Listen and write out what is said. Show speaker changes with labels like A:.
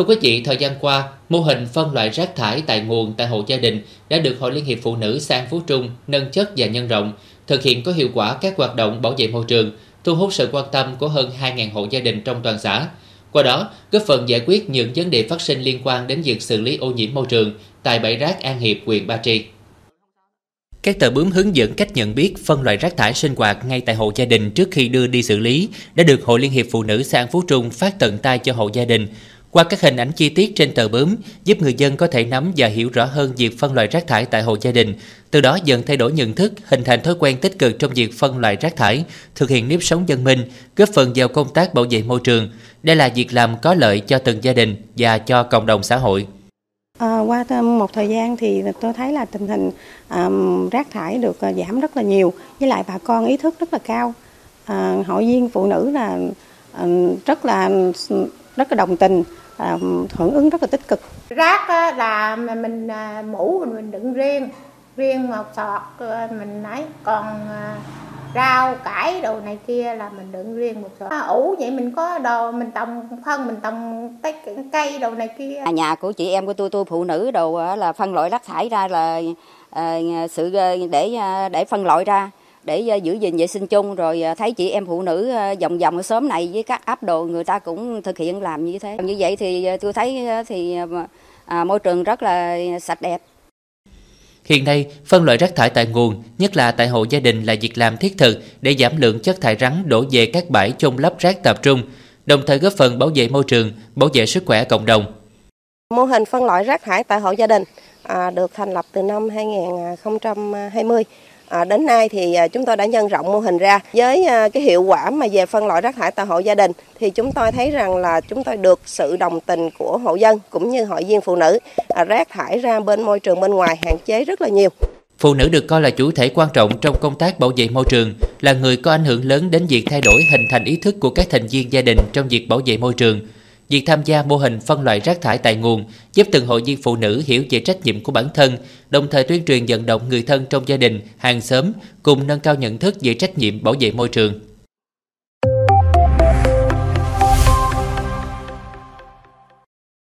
A: Thưa quý vị, thời gian qua, mô hình phân loại rác thải tại nguồn tại hộ gia đình đã được Hội Liên hiệp Phụ nữ sang Phú Trung nâng chất và nhân rộng, thực hiện có hiệu quả các hoạt động bảo vệ môi trường, thu hút sự quan tâm của hơn 2.000 hộ gia đình trong toàn xã. Qua đó, góp phần giải quyết những vấn đề phát sinh liên quan đến việc xử lý ô nhiễm môi trường tại bãi rác An Hiệp, huyện Ba Tri. Các tờ bướm hướng dẫn cách nhận biết phân loại rác thải sinh hoạt ngay tại hộ gia đình trước khi đưa đi xử lý đã được Hội Liên hiệp Phụ nữ xã Phú Trung phát tận tay cho hộ gia đình. Qua các hình ảnh chi tiết trên tờ bướm, giúp người dân có thể nắm và hiểu rõ hơn việc phân loại rác thải tại hộ gia đình, từ đó dần thay đổi nhận thức, hình thành thói quen tích cực trong việc phân loại rác thải, thực hiện nếp sống dân minh, góp phần vào công tác bảo vệ môi trường. Đây là việc làm có lợi cho từng gia đình và cho cộng đồng xã hội.
B: À, qua một thời gian thì tôi thấy là tình hình um, rác thải được ờ, giảm rất là nhiều, với lại bà con ý thức rất là cao. À, hội viên phụ nữ là à, rất là rất là đồng tình, à, hưởng ứng rất là tích cực.
C: Rác á, là mình à, mũ mình, mình đựng riêng, riêng một sọt à, mình ấy, còn à, rau cải đồ này kia là mình đựng riêng một sọt. Ủ vậy mình có đồ mình trồng phân mình trồng cây cây đồ này kia.
D: À, nhà của chị em của tôi tôi phụ nữ đồ là phân loại rác thải ra là à, sự để để phân loại ra để giữ gìn vệ sinh chung. Rồi thấy chị em phụ nữ vòng vòng ở xóm này với các áp đồ người ta cũng thực hiện làm như thế. Như vậy thì tôi thấy thì à, môi trường rất là sạch đẹp.
A: Hiện nay, phân loại rác thải tại nguồn, nhất là tại hộ gia đình là việc làm thiết thực để giảm lượng chất thải rắn đổ về các bãi chôn lấp rác tập trung, đồng thời góp phần bảo vệ môi trường, bảo vệ sức khỏe cộng đồng.
B: Mô hình phân loại rác thải tại hộ gia đình à, được thành lập từ năm 2020 À, đến nay thì à, chúng tôi đã nhân rộng mô hình ra với à, cái hiệu quả mà về phân loại rác thải tại hộ gia đình thì chúng tôi thấy rằng là chúng tôi được sự đồng tình của hộ dân cũng như hội viên phụ nữ à, rác thải ra bên môi trường bên ngoài hạn chế rất là nhiều.
A: Phụ nữ được coi là chủ thể quan trọng trong công tác bảo vệ môi trường, là người có ảnh hưởng lớn đến việc thay đổi hình thành ý thức của các thành viên gia đình trong việc bảo vệ môi trường. Việc tham gia mô hình phân loại rác thải tại nguồn giúp từng hội viên phụ nữ hiểu về trách nhiệm của bản thân, đồng thời tuyên truyền vận động người thân trong gia đình, hàng xóm cùng nâng cao nhận thức về trách nhiệm bảo vệ môi trường.